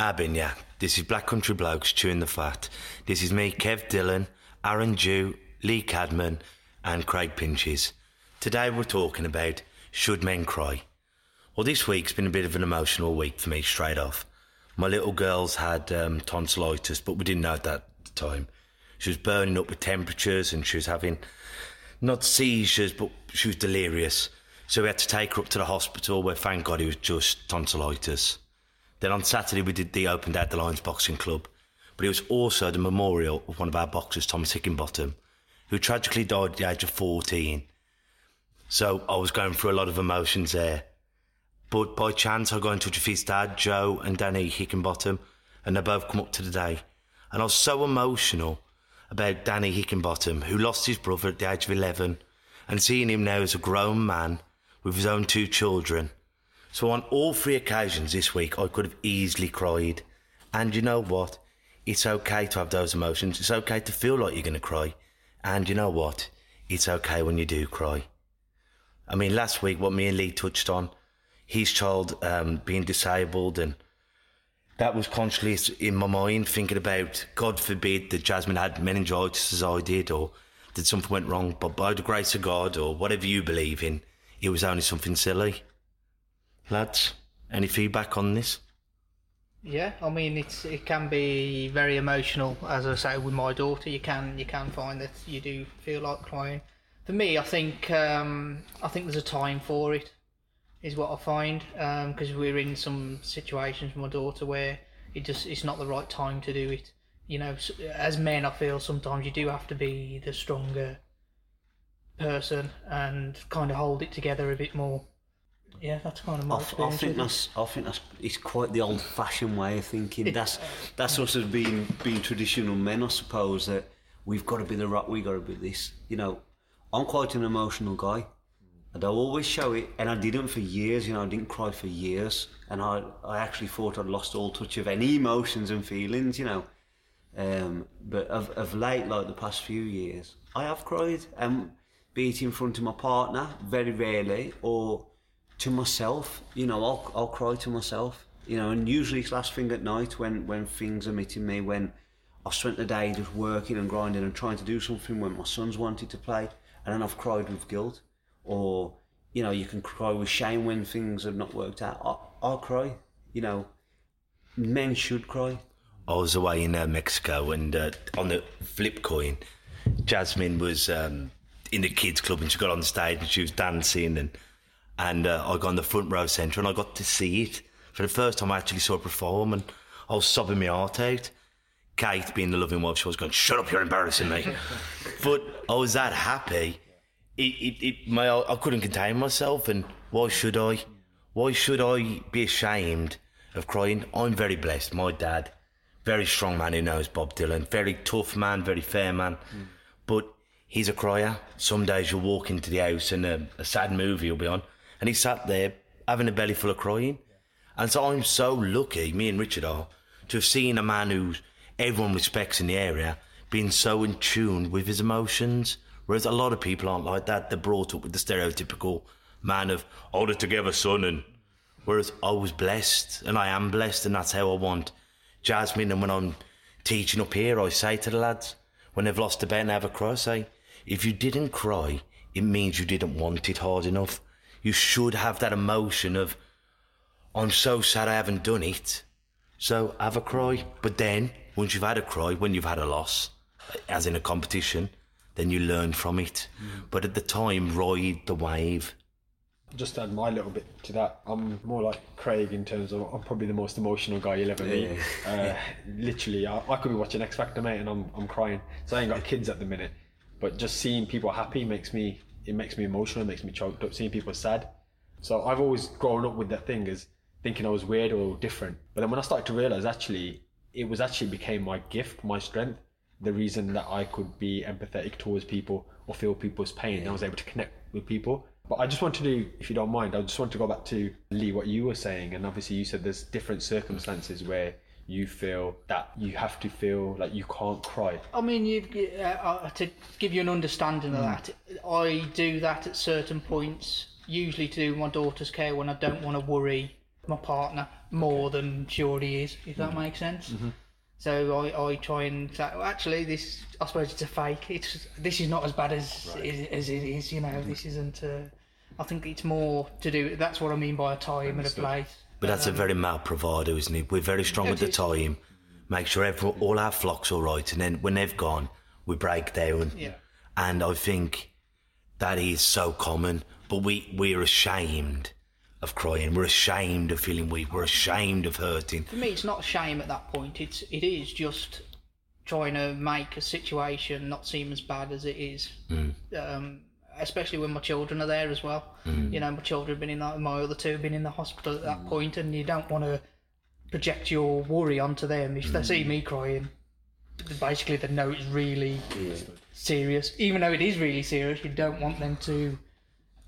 Ah, bin, yeah. This is Black Country Blokes Chewing the Fat. This is me, Kev Dillon, Aaron Dew, Lee Cadman, and Craig Pinches. Today we're talking about should men cry? Well, this week's been a bit of an emotional week for me, straight off. My little girl's had um, tonsillitis, but we didn't know that at the time. She was burning up with temperatures and she was having not seizures, but she was delirious. So we had to take her up to the hospital where, thank God, it was just tonsillitis. Then on Saturday we did the Open Day at the Lions Boxing Club, but it was also the memorial of one of our boxers, Thomas Hickenbottom, who tragically died at the age of 14. So I was going through a lot of emotions there. But by chance I got in touch with his dad, Joe and Danny Hickenbottom, and they both come up to the day. And I was so emotional about Danny Hickenbottom, who lost his brother at the age of 11, and seeing him now as a grown man with his own two children so on all three occasions this week, I could have easily cried. And you know what? It's okay to have those emotions. It's okay to feel like you're going to cry. And you know what? It's okay when you do cry. I mean, last week, what me and Lee touched on, his child um, being disabled, and that was constantly in my mind, thinking about, God forbid, that Jasmine had meningitis as I did, or that something went wrong. But by the grace of God, or whatever you believe in, it was only something silly. Lads, any feedback on this? Yeah, I mean it's it can be very emotional. As I say with my daughter, you can you can find that you do feel like crying. For me, I think um, I think there's a time for it, is what I find. Because we're in some situations with my daughter where it just it's not the right time to do it. You know, as men, I feel sometimes you do have to be the stronger person and kind of hold it together a bit more. Yeah, that's kind of my I, I think that's I think that's it's quite the old-fashioned way of thinking. That's that's us as being being traditional men, I suppose. That we've got to be the right, we got to be this. You know, I'm quite an emotional guy, and I always show it. And I didn't for years. You know, I didn't cry for years, and I I actually thought I'd lost all touch of any emotions and feelings. You know, um, but of of late, like the past few years, I have cried, and be it in front of my partner, very rarely, or to myself. You know, I'll I'll cry to myself. You know, and usually it's last thing at night when when things are meeting me when I've spent the day just working and grinding and trying to do something when my sons wanted to play, and then I've cried with guilt, or you know, you can cry with shame when things have not worked out. I, I'll cry. You know, men should cry. I was away in uh, Mexico, and uh, on the flip coin, Jasmine was um, in the kids' club, and she got on stage and she was dancing, and and uh, I got on the front row centre, and I got to see it for the first time. I actually saw her perform, and I was sobbing my heart out. Kate, being the loving wife, she was going, "Shut up, you're embarrassing me." but I was that happy. It, it, it, my, I couldn't contain myself, and why should I? Why should I be ashamed of crying? I'm very blessed. My dad, very strong man who knows Bob Dillon, very tough man, very fair man, but he's a crier. Some days you'll walk into the house and a, a sad movie will be on, and he sat there having a belly full of crying. And so I'm so lucky, me and Richard are, to have seen a man who everyone respects in the area being so in tune with his emotions. Whereas a lot of people aren't like that. They're brought up with the stereotypical man of hold it together, son. And whereas I was blessed, and I am blessed, and that's how I want Jasmine. And when I'm teaching up here, I say to the lads when they've lost a bet and have a cry, I say, if you didn't cry, it means you didn't want it hard enough. You should have that emotion of I'm so sad I haven't done it. So have a cry. But then, once you've had a cry, when you've had a loss, as in a competition, then you learn from it. But at the time, ride the wave. just add my little bit to that, I'm more like Craig in terms of I'm probably the most emotional guy you'll ever meet. Uh, literally, I, I could be watching X Factor, mate, and I'm, I'm crying. So I ain't got kids at the minute, but just seeing people happy makes me it makes me emotional, it makes me choked up. Seeing people sad, so I've always grown up with that thing as thinking I was weird or different. But then when I started to realize actually it was actually became my gift, my strength, the reason that I could be empathetic towards people or feel people's pain. And I was able to connect with people. But I just want to do, if you don't mind, I just want to go back to Lee, what you were saying, and obviously you said there's different circumstances where you feel that you have to feel like you can't cry. I mean, you uh, uh, to give you an understanding Hmm. of that, I do that at certain points, usually to do my daughter's care when I don't want to worry my partner more than she already is, if Hmm. that makes sense. Mm-hmm. So I, I try and say, well, actually, this I suppose it's a fake. It's this is not as bad as as it is. You know, Mm-hmm. this isn't. Uh, I think it's more to do. That's what I mean by a time and a place. But that's a very male provider, isn't it? We're very strong at the time, make sure every, all our flock's all right, and then when they've gone, we break down. Yeah. And I think that is so common, but we, we're ashamed of crying. We're ashamed of feeling weak. We're ashamed of hurting. For me, it's not a shame at that point. It's it is just trying to make a situation not seem as bad as it is. Um, especially when my children are there as well. Mm. You know, my children have been in that. My other two have been in the hospital at that point, and you don't want to project your worry onto them. If they see mm. me crying, basically they know it's really serious. Even though it is really serious, you don't want them to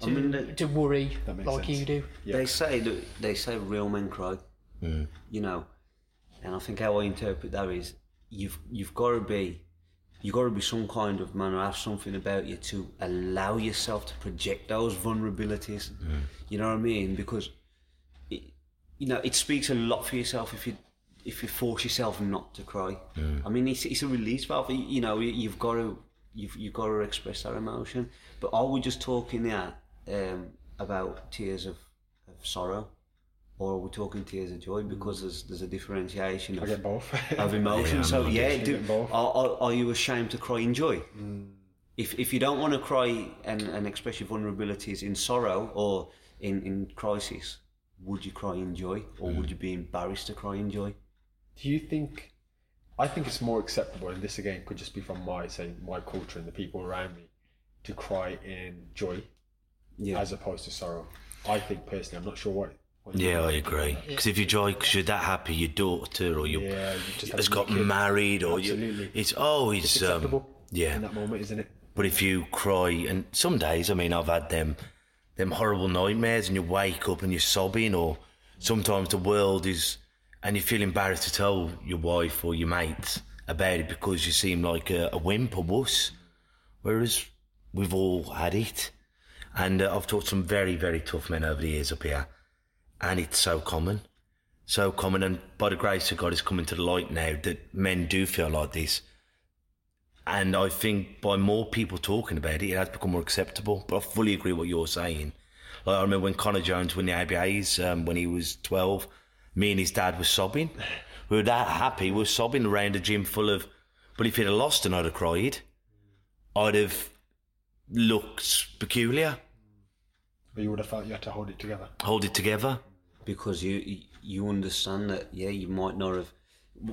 to, mean, that- to worry like sense. you do. They say that they say real men cry. Mm. You know, and I think how I interpret that is you've you've got to be you've got to be some kind of man or have something about you to allow yourself to project those vulnerabilities. You know what I mean? Because it, you know it speaks a lot for yourself if you if you force yourself not to cry. I mean, it's it's a release valve. You you know, you- you've got to you've you've got to express that emotion. But are we just talking there um, about tears of, of sorrow, or are we talking tears of joy? Because mm. there's there's a differentiation of, both. of emotion. Yeah, so I'm yeah, getting do, both. are, are, are you ashamed to cry in joy? Mm. If if you don't want to cry and, and express your vulnerabilities in sorrow or in, in crisis, would you cry in joy, or mm. would you be embarrassed to cry in joy? Do you think? I think it's more acceptable, and this again could just be from my say my culture and the people around me, to cry in joy Yeah, as opposed to sorrow. I think personally, I'm not sure what. Yeah, I agree. Because if you joy, because you're that happy, your daughter or your Yeah, you has got married or you, it's oh, it's, um, yeah. in that moment, isn't it? But if you cry, and some days, I mean, I've had them, them horrible nightmares, and you wake up and you're sobbing, or sometimes the world is, and you feel embarrassed to tell your wife or your mates about it because you seem like a, a wimp or wuss. Whereas we've all had it, and uh, I've talked to some very, very tough men over the years up here, and it's so common, so common, and by the grace of God, it's coming to the light now that men do feel like this. And I think by more people talking about it, it has become more acceptable. But I fully agree what you're saying. Like I remember when Connor Jones won the ABAs um, when he was 12, me and his dad were sobbing. We were that happy. We were sobbing around a gym full of. But if he'd have lost and I'd have cried, I'd have looked peculiar. But you would have felt you had to hold it together. Hold it together. Because you you understand that yeah you might not have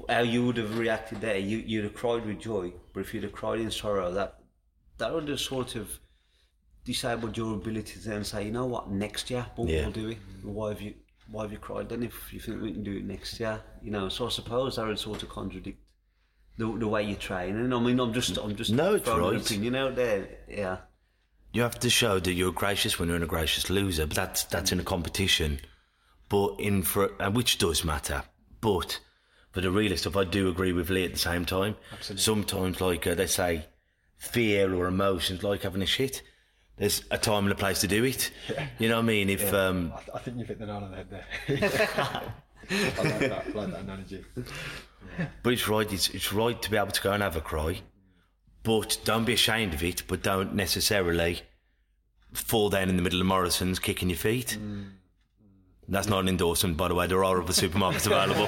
how you would have reacted there you you'd have cried with joy but if you'd have cried in sorrow that that would have sort of disabled your ability to then say you know what next year we'll, Yeah. we'll do it why have you why have you cried then if you think we can do it next year you know so I suppose that would sort of contradict the, the way you train and I mean I'm just I'm just No, it's right. opinion out there yeah You have to show that you're a gracious winner and a gracious loser, but that's that's in a competition. But in for and which does matter. But for the realist, if I do agree with Lee at the same time, sometimes like uh, they say, fear or emotions like having a shit. There's a time and a place to do it. You know what I mean? If um, I, th- I think you've hit the nail on the head there. I like that. I like that analogy. But it's right. It's, it's right to be able to go and have a cry, but don't be ashamed of it. But don't necessarily fall down in the middle of Morrison's kicking your feet. That's not an endorsement, by the way. There are other supermarkets available.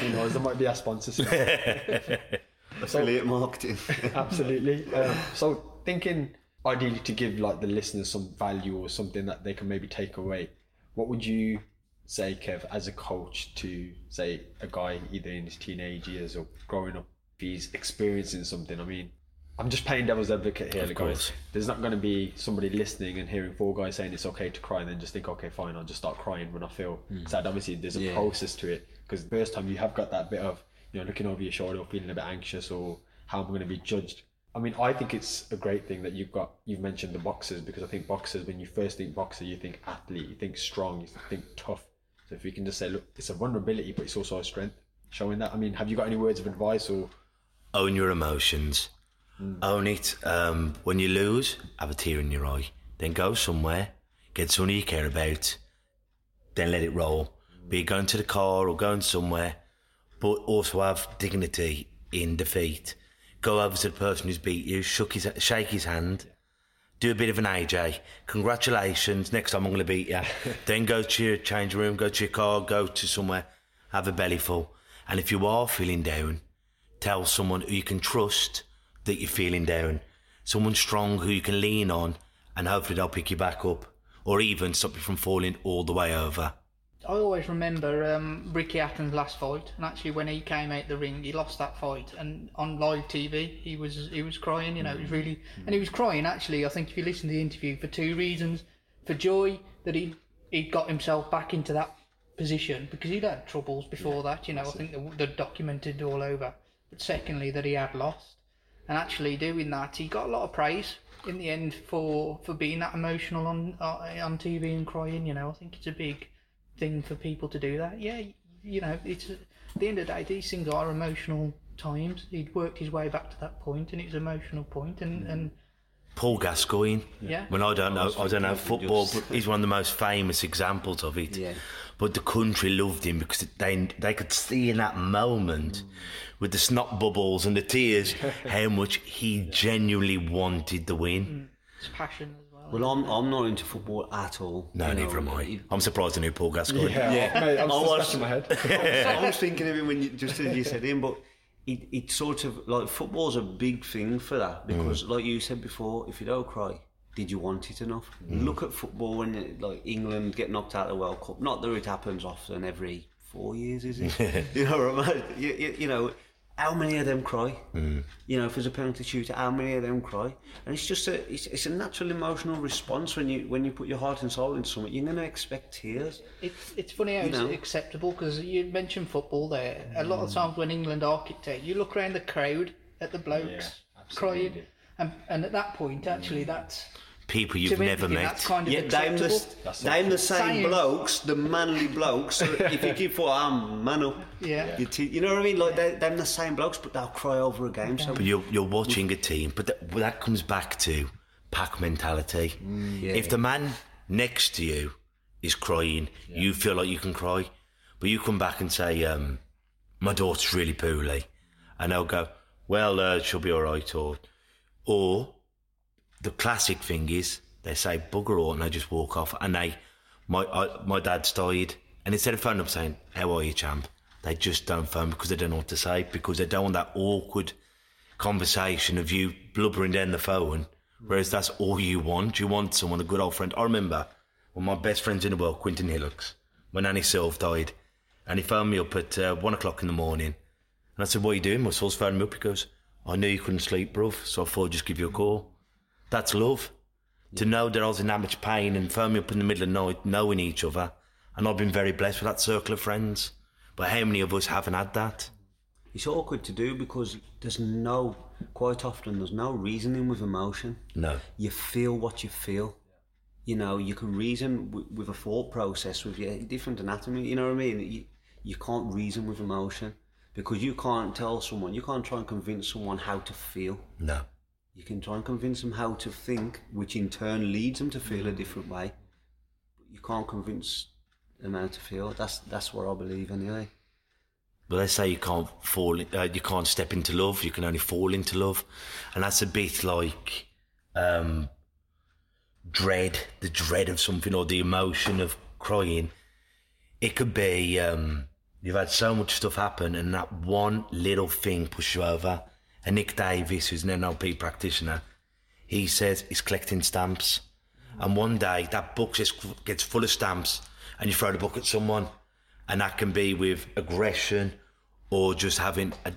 Who knows? There might be our sponsors. affiliate marketing Absolutely. Um, so thinking ideally to give like the listeners some value or something that they can maybe take away, what would you say, Kev, as a coach to say a guy either in his teenage years or growing up, if he's experiencing something? I mean, I'm just playing devil's advocate here, Of guys. course. There's not going to be somebody listening and hearing four guys saying it's okay to cry and then just think, okay, fine, I'll just start crying when I feel hmm. sad. Obviously, there's a Yeah. process to it. because the first time you have got that bit of you know looking over your shoulder or feeling a bit anxious or how am I going to be judged. I mean, I think it's a great thing that you've got. You've mentioned the boxers because I think boxers, when you first think boxer, you think athlete, you think strong, you think tough. So if you can just say, look, it's a vulnerability, but it's also a strength. Showing that. I mean, have you got any words of advice or? Own your emotions. Own it. Um, when you lose, have a tear in your eye. Then go somewhere, get someone you care about, then let it roll. Be it going to the car or going somewhere, but also have dignity in defeat. Go over to the person who's beat you, shook his, shake his hand, do a bit of an AJ. Congratulations, next time I'm going to beat you. then go to your change room, go to your car, go to somewhere, have a belly full. And if you are feeling down, tell someone who you can trust that you're feeling down. Someone strong who you can lean on, and hopefully they'll pick you back up, or even stop you from falling all the way over. I always remember um, Ricky Hatton's last fight, and actually when he came out the ring, he lost that fight, and on live TV, he was he was crying. You know, he was really, and he was crying. Actually, I think if you listen to the interview, for two reasons: for joy that he he got himself back into that position because he'd had troubles before that. You know, I think they're, they're documented all over. But secondly, that he had lost, and actually doing that, he got a lot of praise in the end for for being that emotional on uh, on TV and crying. You know, I think it's a big thing for people to do that. Yeah, you know, it's at the end of the day, these things are emotional times. He'd worked his way back to that point, and it's an emotional point, and and Paul Gascoigne. Yeah. When I don't know, oh, I don't know football, but he's one of the most famous examples of it. Yeah. But the country loved him because they they could see in that moment, with the snot bubbles and the tears, how much he genuinely wanted the win. Mm. it's passion as well. Well, I'm I'm not into football at all. No, you know. neither am I. I'm surprised I knew Paul Gascoigne. Yeah, Mate, I'm I still was- scratching my head. I was thinking of him when you, just as you said him, but it, it's sort of like football's a big thing for that mm. because, like you said before, if you don't cry, did you want it enough? Mm. Look at football when like England get knocked out of the World Cup. Not that it happens often every four years, is it? you know, what I mean? you, you, you know. How many of them cry? Mm. You know, if there's a penalty shooter, how many of them cry? And it's just a it's, it's a natural emotional response when you when you put your heart and soul into something. You're going to expect tears. It's it's funny how You it's know. acceptable because you mentioned football there. A lot of mm. times when England are kicked you look around the crowd at the blokes crying, and and at that point, actually, mm. that's People you've never met. That's kind of Yeah, they're the, acceptable. they're the same Same. blokes, the manly blokes. So if you give for um, man up, Yeah. you, te- you know what I mean? Like they're, they're the same blokes, but they'll cry over a game. So But you're, you're watching a team, but that, well, that comes back to pack mentality. Yeah. If the man next to you is crying, you feel like you can cry, but you come back and say, um, "My daughter's really poorly," and they'll go, "Well, uh, she'll be all right," or, or the classic thing is they say bugger all and they just walk off and they my I, my dad's died and instead of phoning up saying how are you champ? they just don't phone because they don't know what to say because they don't want that awkward conversation of you blubbering down the phone. Whereas that's all you want. You want someone a good old friend. I remember when my best friends in the world Quentin Hillocks when Annie Sylve died and he phoned me up at uh, one o'clock in the morning and I said what are you doing? My soul's phoned me up. He goes I knew you couldn't sleep bruv so I thought I'd just give you a call that's love. To know that I was in that much pain and me up in the middle of the night, knowing each other. And I've been very blessed with that circle of friends. But how many of us haven't had that? it's awkward to do because there's no, quite often, there's no reasoning with emotion. No. You feel what you feel. You know, you can reason with, with a thought process with your different anatomy. You know what I mean? You, you can't reason with emotion because you can't tell someone, you can't try and convince someone how to feel. No. You can try and convince them how to think, which in turn leads them to feel a different way. But you can't convince them how to feel. That's that's what I believe anyway. But they say you can't fall, uh, you can't step into love. You can only fall into love, and that's a bit like um, dread, the dread of something, or the emotion of crying. It could be um, you've had so much stuff happen, and that one little thing push you over. And Nick Davis, who's an NLP practitioner, he says he's collecting stamps, and one day that book just gets full of stamps, and you throw the book at someone, and that can be with aggression or just having a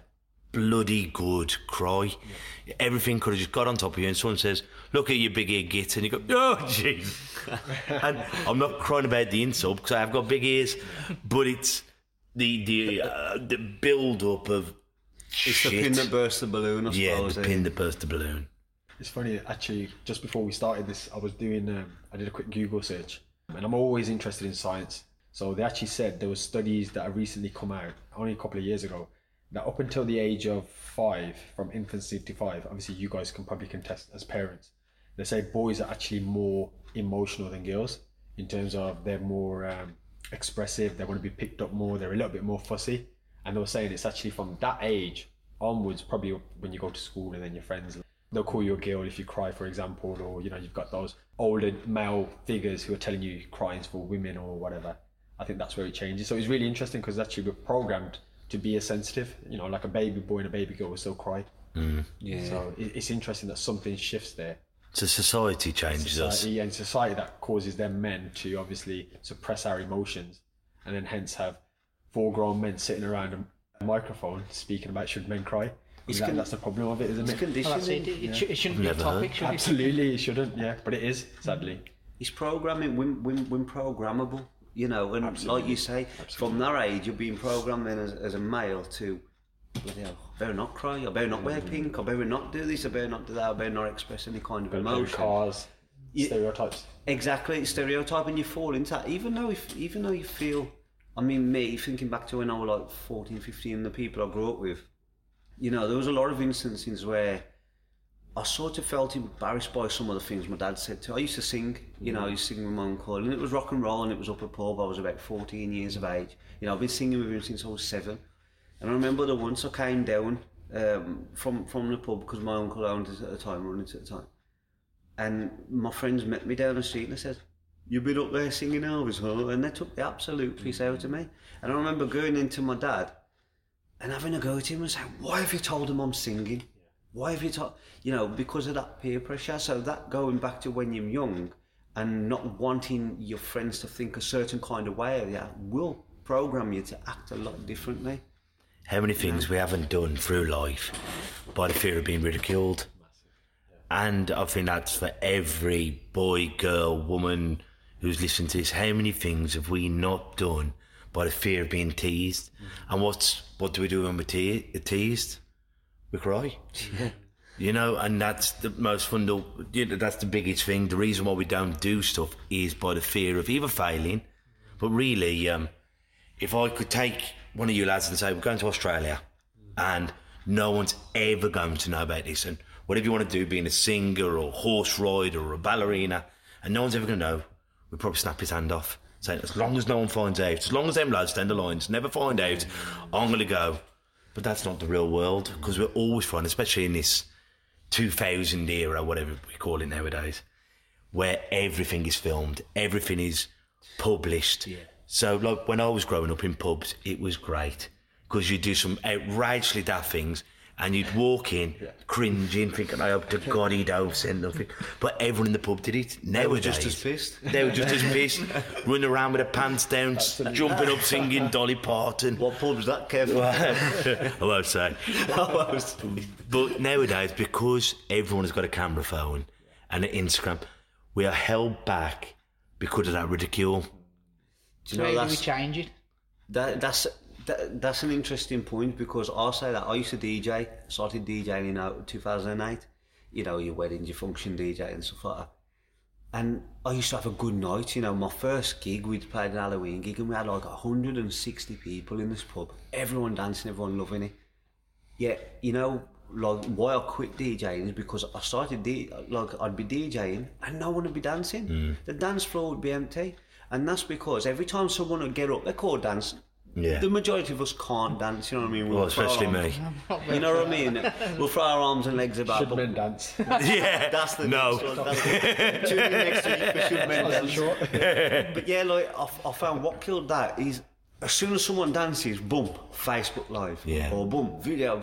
bloody good cry. Everything could have just got on top of you, and someone says, "Look at your big ear git," and you go, "Oh, jeez." and I'm not crying about the insult because I've got big ears, but it's the the uh, the build up of It's the pin that burst the balloon, I yeah, suppose. the eh? pin that burst the balloon. It's funny, actually, just before we started this, I was doing, um, I did a quick Google search, and I'm always interested in science. So they actually said there were studies that have recently come out, only a couple of years ago, that up until the age of five, from infancy to five, obviously you guys can probably contest as parents, they say boys are actually more emotional than girls in terms of they're more um, expressive, they want to be picked up more, they're a little bit more fussy. And they were saying it's actually from that age onwards, probably when you go to school and then your friends, they'll call you a girl if you cry, for example, or you know, you've got those older male figures who are telling you crying's for women or whatever. I think that's where it changes. So it's really interesting because actually we're programmed to be a sensitive. You know, like a baby boy and a baby girl will still cry. Mm. Yeah. So it's interesting that something shifts there. So society changes us. Society and society that causes them men to obviously suppress our emotions, and then hence have four grown men sitting around a microphone speaking about should men cry. I mean, that- con- that's the problem of it, isn't It's it? Well, that's it. conditioning. It, sh- it shouldn't be a topic, should? Absolutely, it shouldn't. Yeah, but it is sadly. It's programming, when, when, when programmable, you know, and like you say, from that age, you're being programmed then as, as a male to, bloody hell, I better not cry, I better not wear mm-hmm. pink, I better not do this, I better not do that, I better not express any kind of Play with emotion. cars, stereotypes. Exactly, stereotype, and you fall into that. Even though, if, even though you feel, I mean, me thinking back to when I was like 14, 15, the people I grew up with, you know, there was a lot of instances where I sort of felt embarrassed by some of the things my dad said to. I used to sing, you know, I used to sing with my uncle, and it was rock and roll, and it was up a pub. I was about 14 years of age. You know, I've been singing with him since I was seven. And I remember the once I came down um, from from the pub because my uncle owned it at the time, running it at the time. And my friends met me down the street and they said, You've been up there singing Elvis, huh? And they took the absolute piece out of me. And I remember going into my dad and having a go at him and saying, Why have you told him I'm singing? Why have you told, you know, because of that peer pressure. So that going back to when you're young and not wanting your friends to think a certain kind of way you will program you to act a lot differently. How many things we haven't done through life by the fear of being ridiculed? And I think that's for every boy, girl, woman who's listening to this. How many things have we not done by the fear of being teased? And what's what do we do when we're te- teased? We cry. Yeah. You know, and that's the most fundamental. You know, that's the biggest thing. The reason why we don't do stuff is by the fear of either failing, but really, um, if I could take one of you lads and say we're going to Australia, and no one's ever going to know about this, and whatever you want to do, being a singer or horse rider or a ballerina, and no one's ever going to know, we'd probably snap his hand off, saying as long as no one finds out, as long as them lads stand the lines, never find out, I'm going to go. But that's not the real world because we're always trying, especially in this 2000 era, whatever we call it nowadays, where everything is filmed, everything is published. So, like when I was growing up in pubs, it was great because you'd do some outrageously daft things and you'd walk in cringing, thinking, I hope to God he don't send nothing. But everyone in the pub did it. Nowadays, just as pissed. They were just as pissed, running around with their pants down, jumping up, singing Dolly Parton. What pub was that, Kevin? I won't say. But nowadays, because everyone has got a camera phone and an Instagram, we are held back because of that ridicule. Do you know, how do we change it? that, that's, that, that's an interesting point because I'll say that I used to DJ, started DJing in uh, 2008. You know, your weddings, your function DJ and stuff like that. And I used to have a good night. You know, my first gig, we'd played an Halloween gig and we had like 160 people in this pub. Everyone dancing, everyone loving it. Yeah, you know, like why I quit DJing is because I started D- like I'd be DJing and no one would be dancing. The dance floor would be empty, and that's because every time someone would get up, they call dance. Yeah. The majority of us can't dance. You know what I mean? We'll Well, throw our especially arms- me. You know what I mean? We'll throw our arms and legs about. Should but men dance? Yeah, that's the no. next one. That's the, tune in next week for Should Men Dance. But yeah, like I, I found what killed that is as soon as someone dances, boom, Facebook Live, Yeah. or boom, video,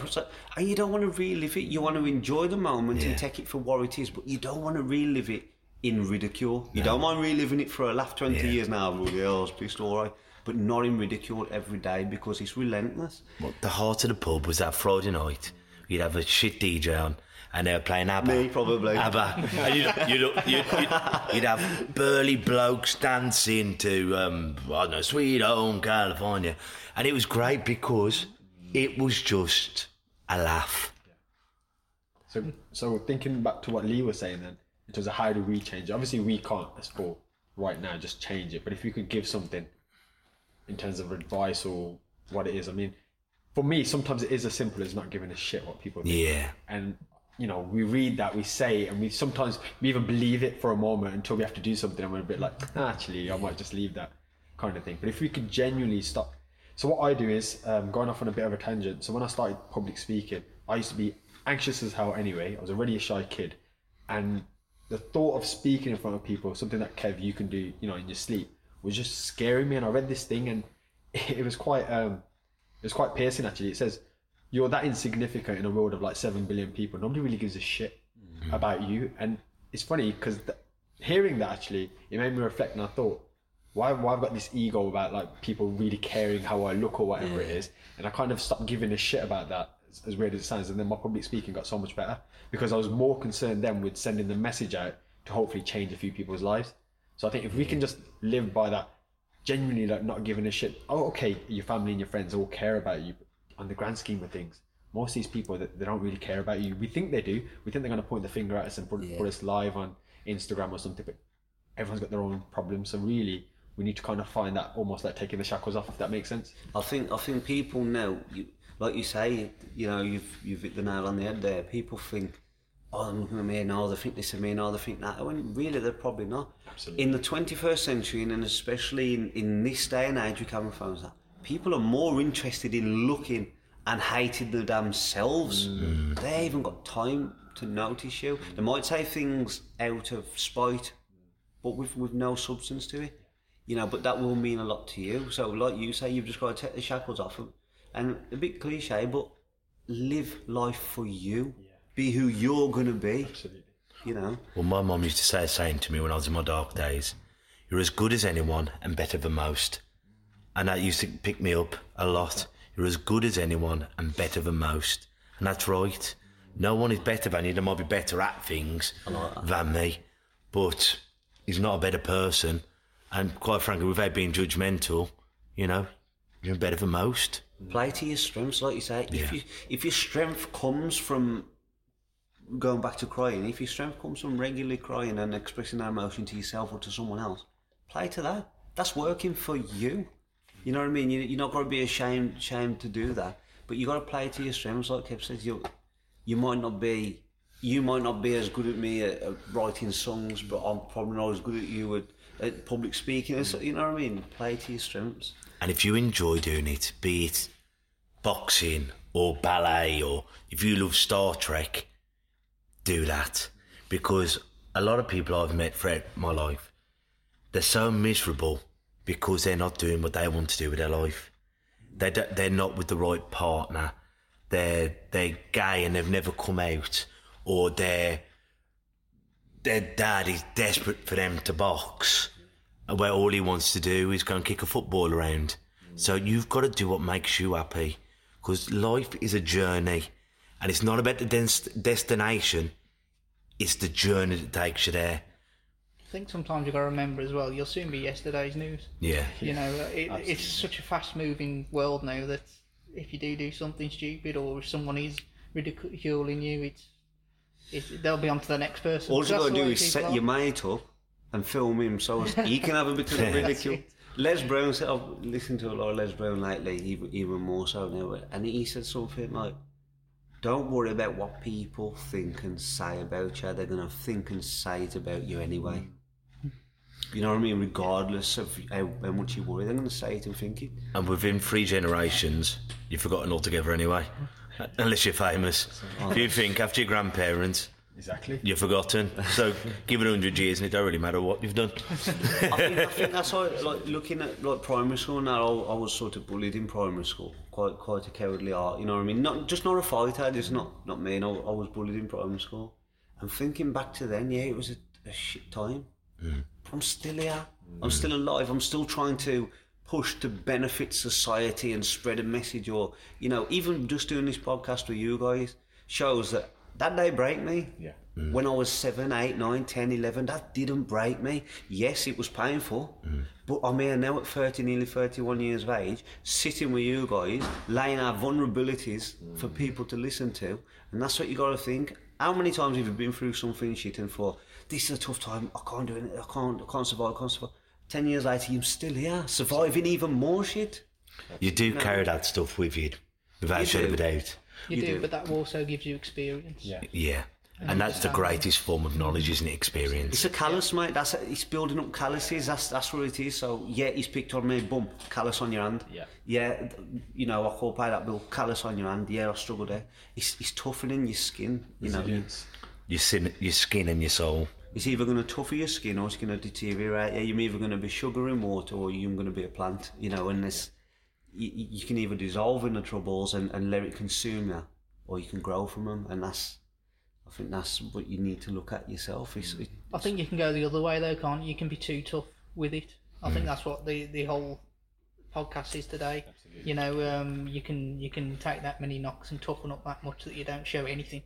and you don't want to relive it. You want to enjoy the moment Yeah. and take it for what it is, but you don't want to relive it in ridicule. You don't mind reliving it for a laugh. Twenty Yeah. years now, well, yeah, I was pissed, all right, but not in ridicule every day because it's relentless. But the heart of the pub was that Friday night. you'd have a shit DJ on, and they were playing ABBA. Me, probably. ABBA. and you'd, you'd, you'd, you'd, you'd have burly blokes dancing to, um, I don't know, Sweet Home California. And it was great because it was just a laugh. So, so thinking back to what Lee was saying then, in terms of how do we change it? Obviously, we can't, as for right now, just change it. But if we could give something in terms of advice or what it is, I mean, for me, sometimes it is as simple as not giving a shit what people think. Yeah. And you know, we read that, we say, it, and we sometimes we even believe it for a moment until we have to do something, and we're a bit like, "Ah, actually, I might just leave that kind of thing. But if we could genuinely stop. So what I do is um, going off on a bit of a tangent. So when I started public speaking, I used to be anxious as hell anyway. I was already a shy kid, and the thought of speaking in front of people, something that Kev you can do, you know, in your sleep, was just scaring me. And I read this thing, and it was quite, um, it was quite piercing actually. It says you're that insignificant in a world of like seven billion people. Nobody really gives a shit about you, and it's funny because th- hearing that actually, it made me reflect, and I thought. Why, why I've got this ego about like people really caring how I look or whatever it is, and I kind of stopped giving a shit about that as weird as it sounds. And then my public speaking got so much better because I was more concerned then with sending the message out to hopefully change a few people's lives. So I think if we can mm-hmm. just live by that, genuinely like not giving a shit. Oh, okay, your family and your friends all care about you, on the grand scheme of things, most of these people that they don't really care about you. We think they do. We think they're going to point the finger at us and put, put us live on Instagram or something, but everyone's got their own problems. So really, we need to kind of find that almost like taking the shackles off, if that makes sense. I think I think people now, you, like you say, you know, you've you've hit the nail on the head there. People think, oh, I'm looking at me now. They think this of me now. They think that. When really, they're probably not. Absolutely. In the 21st century, and especially in, in this day and age with camera phones, that people are more interested in looking and hating the damn selves. Mm. They even got time to notice you. They might say things out of spite, but with with no substance to it you know, but that will mean a lot to you. So, like you say, you've just got to take the shackles off, and, and a bit cliche, but live life for you. Be who you're gonna be. Absolutely. You know, Well, my mum used to say the same to me when I was in my dark days. You're as good as anyone and better than most. And that used to pick me up a lot. You're as good as anyone and better than most. And that's right. No one is better than you. They might be better at things than me. But he's not a better person. And quite frankly, without being judgmental, you know, you're better than most. play to your strengths, like you say. If you if your strength comes from going back to crying, if your strength comes from regularly crying and expressing that emotion to yourself or to someone else, play to that. That's working for you. You know what I mean? You, you're not going to be ashamed, ashamed to do that, but you got to play to your strengths. Like Kev says, you you might not be you might not be as good at me at, at writing songs, but I'm probably not as good at you at, at public speaking. So, you know what I mean? Play to your strengths. And if you enjoy doing it, be it boxing or ballet or if you love Star Trek, do that. Because a lot of people I've met throughout my life, they're so miserable because they're not doing what they want to do with their life. They they're not with the right partner. They're they're gay and they've never come out, or their their dad is desperate for them to box, where all he wants to do is go and kick a football around. So you've got to do what makes you happy, because life is a journey, and it's not about the des- destination. It's the journey that takes you there. I think sometimes you've got to remember as well, you'll soon be yesterday's news. Yeah. You know, it, it's such a fast moving world now that if you do do something stupid or if someone is ridiculing you, it's, it's they'll be on to the next person. All you That's got to do is set are. your mate up and film him so as he can have a bit of ridicule. Les Brown said, I've listened to a lot of Les Brown lately, even, even more so now, and he said something like, don't worry about what people think and say about you, they're going to think and say it about you anyway. You know what I mean? Regardless of how, how much you worry, they're going to say it and think it. And within three generations, you've forgotten altogether anyway. Unless you're famous. If you think after your grandparents, Exactly. you're forgotten. So give it 100 years and it don't really matter what you've done. I think, I think that's how, like, looking at like primary school now, I, I was sort of bullied in primary school. Quite quite a cowardly art, you know what I mean? Not just not a fighter, just not not me. No, I was bullied in primary school. And thinking back to then, yeah, it was a, a shit time. But I'm still here. I'm still alive. I'm still trying to push to benefit society and spread a message, or you know, even just doing this podcast with you guys. shows that that day break me. Yeah. Mm. When I was 7, 8, 9, 10, 11, that didn't break me. Yes, it was painful, mm. but I'm here now at 30, nearly 31 years of age, sitting with you guys, laying our vulnerabilities for mm. people to listen to, and that's what you got to think. How many times have you been through something shit and thought, this is a tough time, I can't do it, I can't, I can't survive, I can't survive. 10 years later, you're still here, surviving even more shit. You do carry that stuff with you, without a You shadow of a doubt. You, You do, do. but that also gives you experience. Yeah. Yeah. And that's the greatest form of knowledge, isn't it? Experience. It's a callus, mate. That's it's building up calluses. That's that's what it is. So yeah, he's picked on me. Boom, callus on your hand. Yeah. Yeah, you know I call pay that bill. Callus on your hand. Yeah, I struggle there. It's it's toughening your skin. You know, Your, sin, your skin and your soul. it's either going to toughen your skin or it's going to deteriorate. Yeah, you're either going to be sugar in water or you're going to be a plant. You know, and this you, you can either dissolve in the troubles and, and let it consume you, or you can grow from them. And that's I think that's what you need to look at yourself. It's, it, I think you can go the other way though, can't you? You can be too tough with it. I think that's what the the whole podcast is today. You know, um, you can you can take that many knocks and toughen up that much that you don't show anything.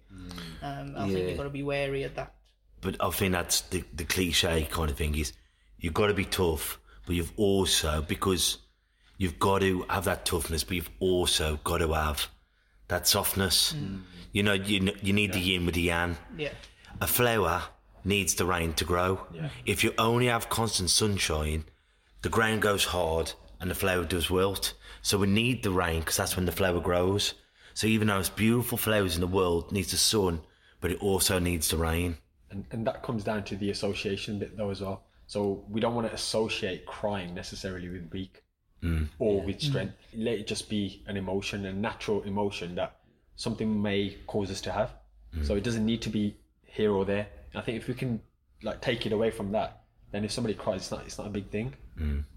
Um, I think you've got to be wary of that. But I think that's the, the cliche kind of thing is you've got to be tough, but you've also, because you've got to have that toughness, but you've also got to have that softness. Mm. You know, you, you need the yin with the yang. Yeah, A flower needs the rain to grow. Yeah. If you only have constant sunshine, the ground goes hard and the flower does wilt. So we need the rain because that's when the flower grows. So even though it's beautiful flowers in the world needs the sun, but it also needs the rain. and, and that comes down to the association bit though as well. So we don't want to associate crying necessarily with weak Mm. or with mm. strength. Let it just be an emotion, a natural emotion that something may cause us to have. Mm. So it doesn't need to be here or there. I think if we can like take it away from that, then if somebody cries, it's not it's not a big thing.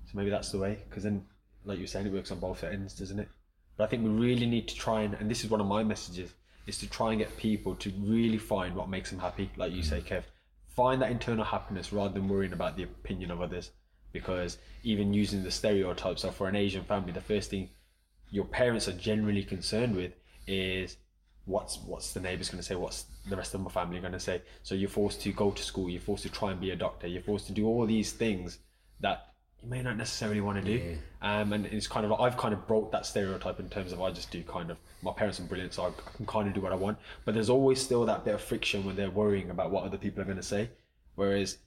So maybe that's the way. Because then, like you were saying, it works on both ends, doesn't it? But I think we really need to try and, and this is one of my messages, is to try and get people to really find what makes them happy. Like you say, Kev, find that internal happiness rather than worrying about the opinion of others. Because even using the stereotypes, so for an Asian family, the first thing your parents are generally concerned with is what's what's the neighbours going to say, what's the rest of my family going to say. So you're forced to go to school, you're forced to try and be a doctor, you're forced to do all these things that you may not necessarily want to do. Um, and it's kind of like I've kind of broke that stereotype in terms of I just do kind of my parents are brilliant, so I, I can kind of do what I want. But there's always still that bit of friction when they're worrying about what other people are going to say. Whereas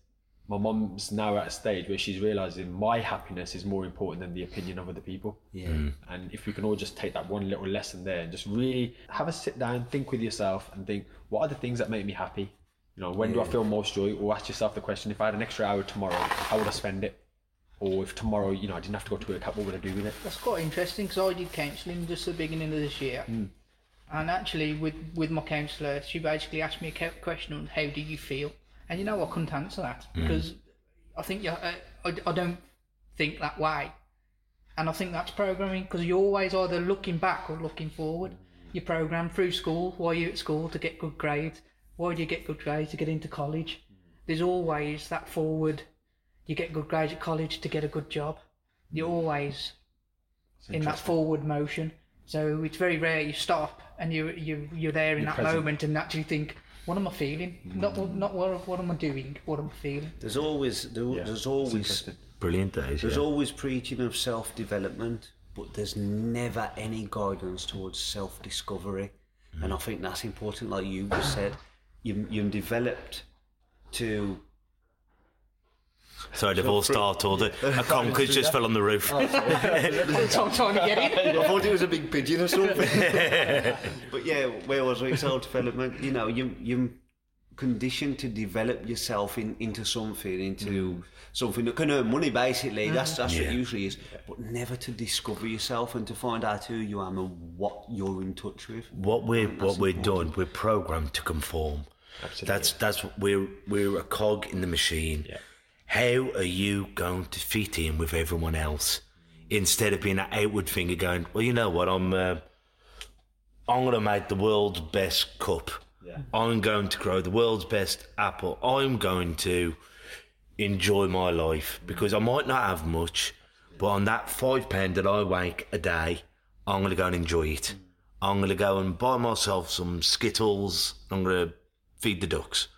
my mum's now at a stage where she's realizing my happiness is more important than the opinion of other people. yeah. Hmm. And if we can all just take that one little lesson there and just really have a sit down, think with yourself, and think, what are the things that make me happy? You know, when do I feel most joy? Or ask yourself the question: If I had an extra hour tomorrow, how would I spend it? Or if tomorrow, you know, I didn't have to go to work, what would I do with it? that's quite interesting because I did counselling just at the beginning of this year, hmm. and actually with with my counsellor, she basically asked me a question on how do you feel, and you know I couldn't answer that because I think you, I, I, I don't think that way, and I think that's programming because you're always either looking back or looking forward. You're programmed through school. Why are you at school to get good grades? Why do you get good grades to get into college? There's always that forward. You get good grades at college to get a good job. You're always in that forward motion. So it's very rare you stop and you you you're there in that present. moment and actually think, what am I feeling? Hmm. Not what- not what what am I doing? What am I feeling? There's always there, there's always. Brilliant days. there's yeah. always preaching of self development, but there's never any guidance towards self discovery, and hmm. I think that's important. Like you just said, you you developed to Sorry, they've all startled. A conker's just fell on the roof. I'm trying to get it. I thought it was a big pigeon or something. but yeah, where was we? Self development. You know, you you conditioned to develop yourself in, into something, into mm. something that can earn money. Basically, mm. that's that's what Yeah. it usually is. But never to discover yourself and to find out who you are and what you're in touch with. what we're what we're doing, we're programmed to conform. Absolutely. That's that's we're we're a cog in the machine. How are you going to fit in with everyone else instead of being that outward finger going? Well, you know what? I'm uh, I'm going to make the world's best cup. I'm going to grow the world's best apple. I'm going to enjoy my life because I might not have much, but on that five pound that I make a day, I'm going to go and enjoy it. I'm going to go and buy myself some Skittles. I'm going to feed the ducks.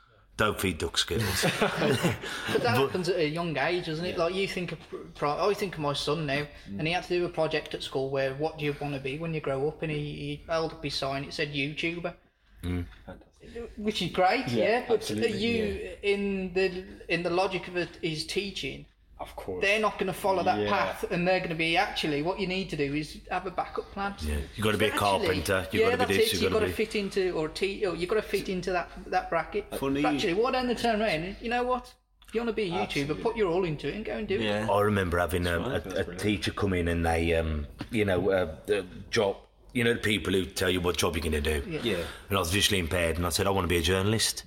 Don't feed duck Skittles. But that happens at a young age, doesn't it? Like you think of, pro- I think of my son now, mm. and he had to do a project at school where what do you want to be when you grow up, and he, he held up his sign. It said YouTuber, Fantastic. which is great, yeah. Yeah, but absolutely, you, in the in the logic of it is teaching, Of course. they're not going to follow that Yeah. path, and they're going to be actually what you need to do is have a backup plan. Yeah, you've gotta be a carpenter, you yeah, gotta be that's this, it, you you've gotta got to be- fit into or te- or you've got to fit into that that bracket. Funny- But actually, why don't they turn around? You know what? If you want to be a YouTuber, Absolutely. put your all into it and go and do it. Yeah. I remember having a, a, a teacher come in and they, um, you know, uh, the job, you know, the people who tell you what job you're going to do. Yeah. And I was visually impaired and I said, I want to be a journalist.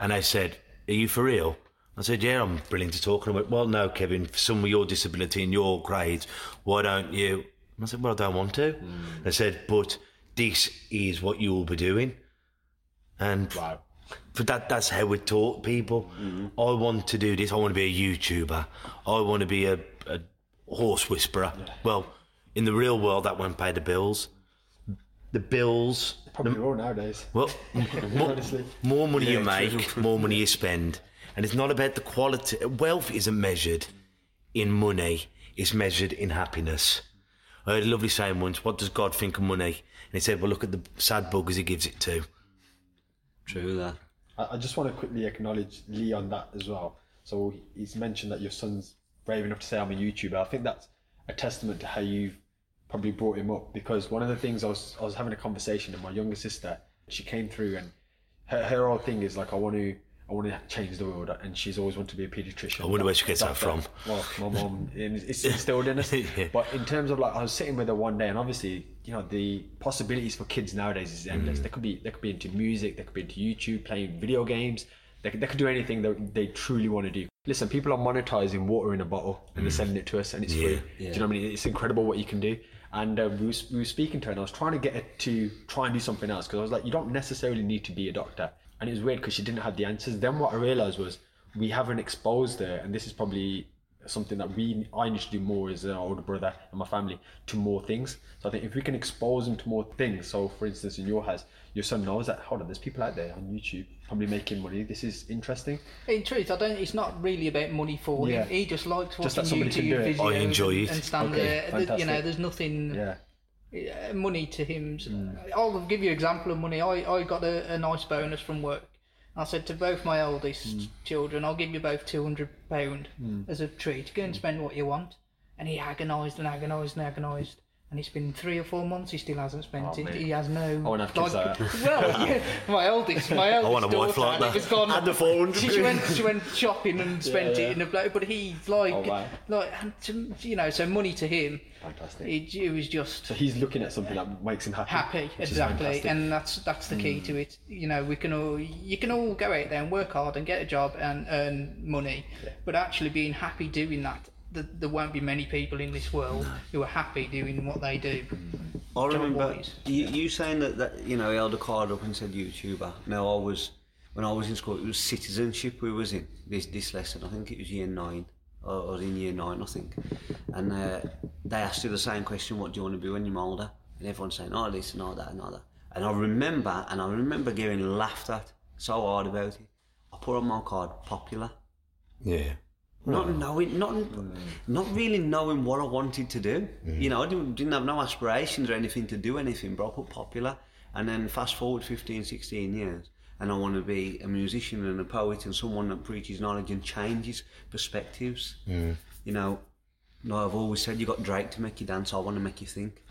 And they said, Are you for real? I said, Yeah, I'm brilliant to talk. And I went, Well, no, Kevin, for some of your disability and your grades, why don't you? And I said, Well, I don't want to. Mm. They said, But this is what you will be doing. And Wow. but that that's how we taught people. Mm-hmm. I want to do this. I want to be a YouTuber. I want to be a, a horse whisperer. Well, in the real world, that won't pay the bills. The bills. Probably all nowadays. Well, more, Honestly. more money you make, more money you spend, and it's not about the quality. Wealth isn't measured in money; it's measured in happiness. I heard a lovely saying once: "What does God think of money?" And he said, "Well, look at the sad buggers He gives it to." True that. I, I just want to quickly acknowledge Lee on that as well. So he's mentioned that your son's brave enough to say I'm a YouTuber. I think that's a testament to how you've probably brought him up because one of the things I was I was having a conversation with my younger sister. She came through and her, her whole thing is like I want to I want to change the world and she's always wanted to be a pediatrician. I wonder where she gets that from. Well, my mum, and it's instilled in us. Yeah. But in terms of like, I was sitting with her one day, and obviously, you know, the possibilities for kids nowadays is endless. They could be, they could be into music, they could be into YouTube, playing video games. They could, they could do anything that they truly want to do. Listen, people are monetizing water in a bottle and they're selling it to us, and it's free. Do you know what I mean? It's incredible what you can do. And uh, we, was, we were speaking to her, and I was trying to get her to try and do something else because I was like, you don't necessarily need to be a doctor. And it was weird because she didn't have the answers. Then what I realized was we haven't exposed her, and this is probably something that we I need to do more as an older brother and my family to more things. So I think if we can expose them to more things, so for instance in your house, your son knows that hold on, there's people out there on YouTube probably making money. This is interesting. In truth, I don't. It's not really about money for Yeah. him. He just likes Just watching that somebody can YouTube do it. videos I enjoy and, it. and stand Okay, there. Th- You know, there's nothing. Yeah. Money to him. Mm. I'll give you an example of money. I, I got a, a nice bonus from work. I said to both my oldest Mm. children, I'll give you both two hundred pound as a treat. Go and Mm. spend what you want. And he agonised and agonised and agonised. And it's been three or four months. He still hasn't spent Oh, it. mate. He has no. I wanna have kids like. Well, yeah, my eldest, my eldest want a wife daughter, like and it that. gone. And the 400 She, went, she went shopping and spent yeah. it in a bloke. But he's like, Oh, wow. like, and to, you know, so money to him, Fantastic. it, it was just So he's looking at something that makes him happy. happy exactly. Hmm. and that's that's the key to it you know we can all you can all go out there and work hard and get a job and earn money but actually being happy doing that th- there won't be many people in this world who are happy doing what they do I remember boys. you, you saying that, that you know he held a card up and said YouTuber. Now I was when I was in school, it was citizenship we was in this this lesson. I think it was year nine or, or in year nine, I think. And uh, they asked you the same question: What do you want to be when you're older? And everyone's saying, "Oh, this and all that and all that." And I remember, and I remember getting laughed at so hard about it. I put on my card popular Yeah. Not knowing, not mm. not really knowing what I wanted to do. Mm. You know, I didn't, didn't have no aspirations or anything to do anything, but I put popular. And then fast forward 15, 16 years, and I want to be a musician and a poet and someone that preaches knowledge and changes perspectives. Mm. You know, no, I've always said you got Drake to make you dance. I want to make you think.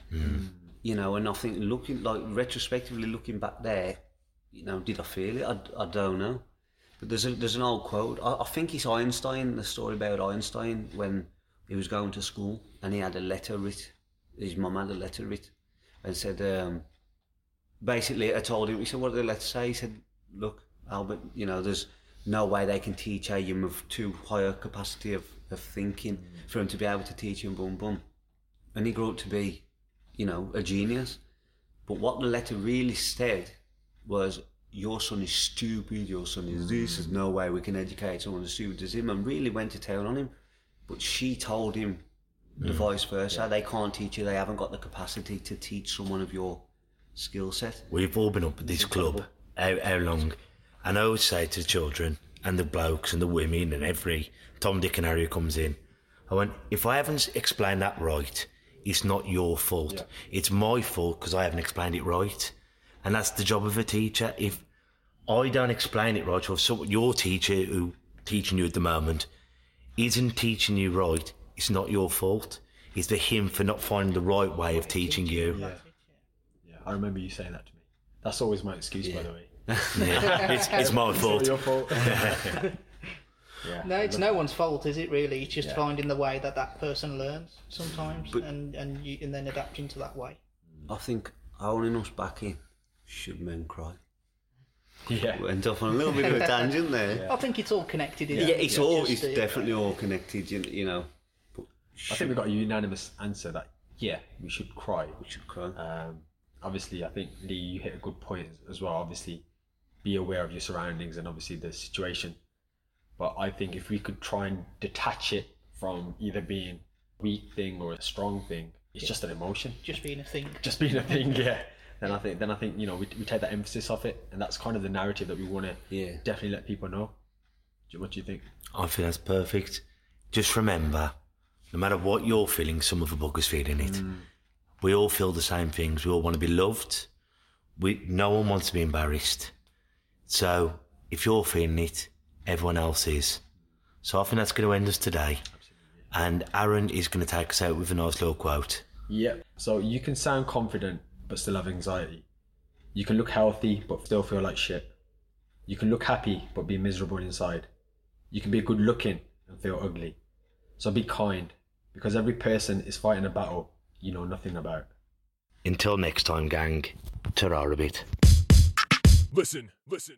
You know, and I think looking like retrospectively looking back there, you know, did I feel it? I, I don't know. But there's a, there's an old quote. I, I think it's Einstein. The story about Einstein when he was going to school and he had a letter writ. His mum had a letter writ and said, um, basically, I told him. He said, "What did the letter say?" He said, "Look, Albert, you know, there's no way they can teach a young of too high a capacity of, of thinking for him to be able to teach him boom boom." And he grew up to be, you know, a genius. But what the letter really said was, your son is stupid, your son is this, there's no way we can educate someone as stupid as him, and really went to town on him. But she told him the mm. vice versa. They can't teach you, they haven't got the capacity to teach someone of your skill set. We've all been up at this club. How, how long? And I always say to the children and the blokes and the women and every Tom, Dick, and Harry who comes in, I went, if I haven't explained that right, it's not your fault. It's my fault because I haven't explained it right. And that's the job of a teacher. If I don't explain it right, or if some, your teacher who teaching you at the moment isn't teaching you right, it's not your fault. It's the him for not finding the right way of teaching you. Yeah, yeah, I remember you saying that to me. That's always my excuse, by the way. Yeah. it's, it's my fault. It's Your fault. yeah. No, it's no one's fault, is it? Really, it's just finding the way that that person learns sometimes, But- and and you, and then adapting to that way. I think owning us back in. Should men cry? Yeah. Went off on a little bit of a tangent there. I think it's all connected. Yeah, Isn't it? it's all. It's uh, definitely all connected. You, you know. But I think we've got a unanimous answer that yeah, we should cry. we should cry. Um, obviously, I think Lee, you hit a good point as well. Obviously, be aware of your surroundings and obviously the situation. But I think if we could try and detach it from either being a weak thing or a strong thing, it's just an emotion. just being a thing. Just being a thing, yeah. Then I think, then I think you know we, we take that emphasis off it, and that's kind of the narrative that we want to Yeah. definitely let people know. What do you think? I think that's perfect. Just remember, no matter what you're feeling, some of the bugger's feeling it. Mm. We all feel the same things. We all want to be loved. We no one wants to be embarrassed. So if you're feeling it, everyone else is. So I think that's going to end us today. And Aaron is going to take us out with a nice little quote. Yep. So you can sound confident but still have anxiety. You can look healthy but still feel like shit. You can look happy but be miserable inside. You can be good looking and feel ugly. So be kind because every person is fighting a battle you know nothing about. Until next time, gang. Ta-ra a bit. Listen, listen.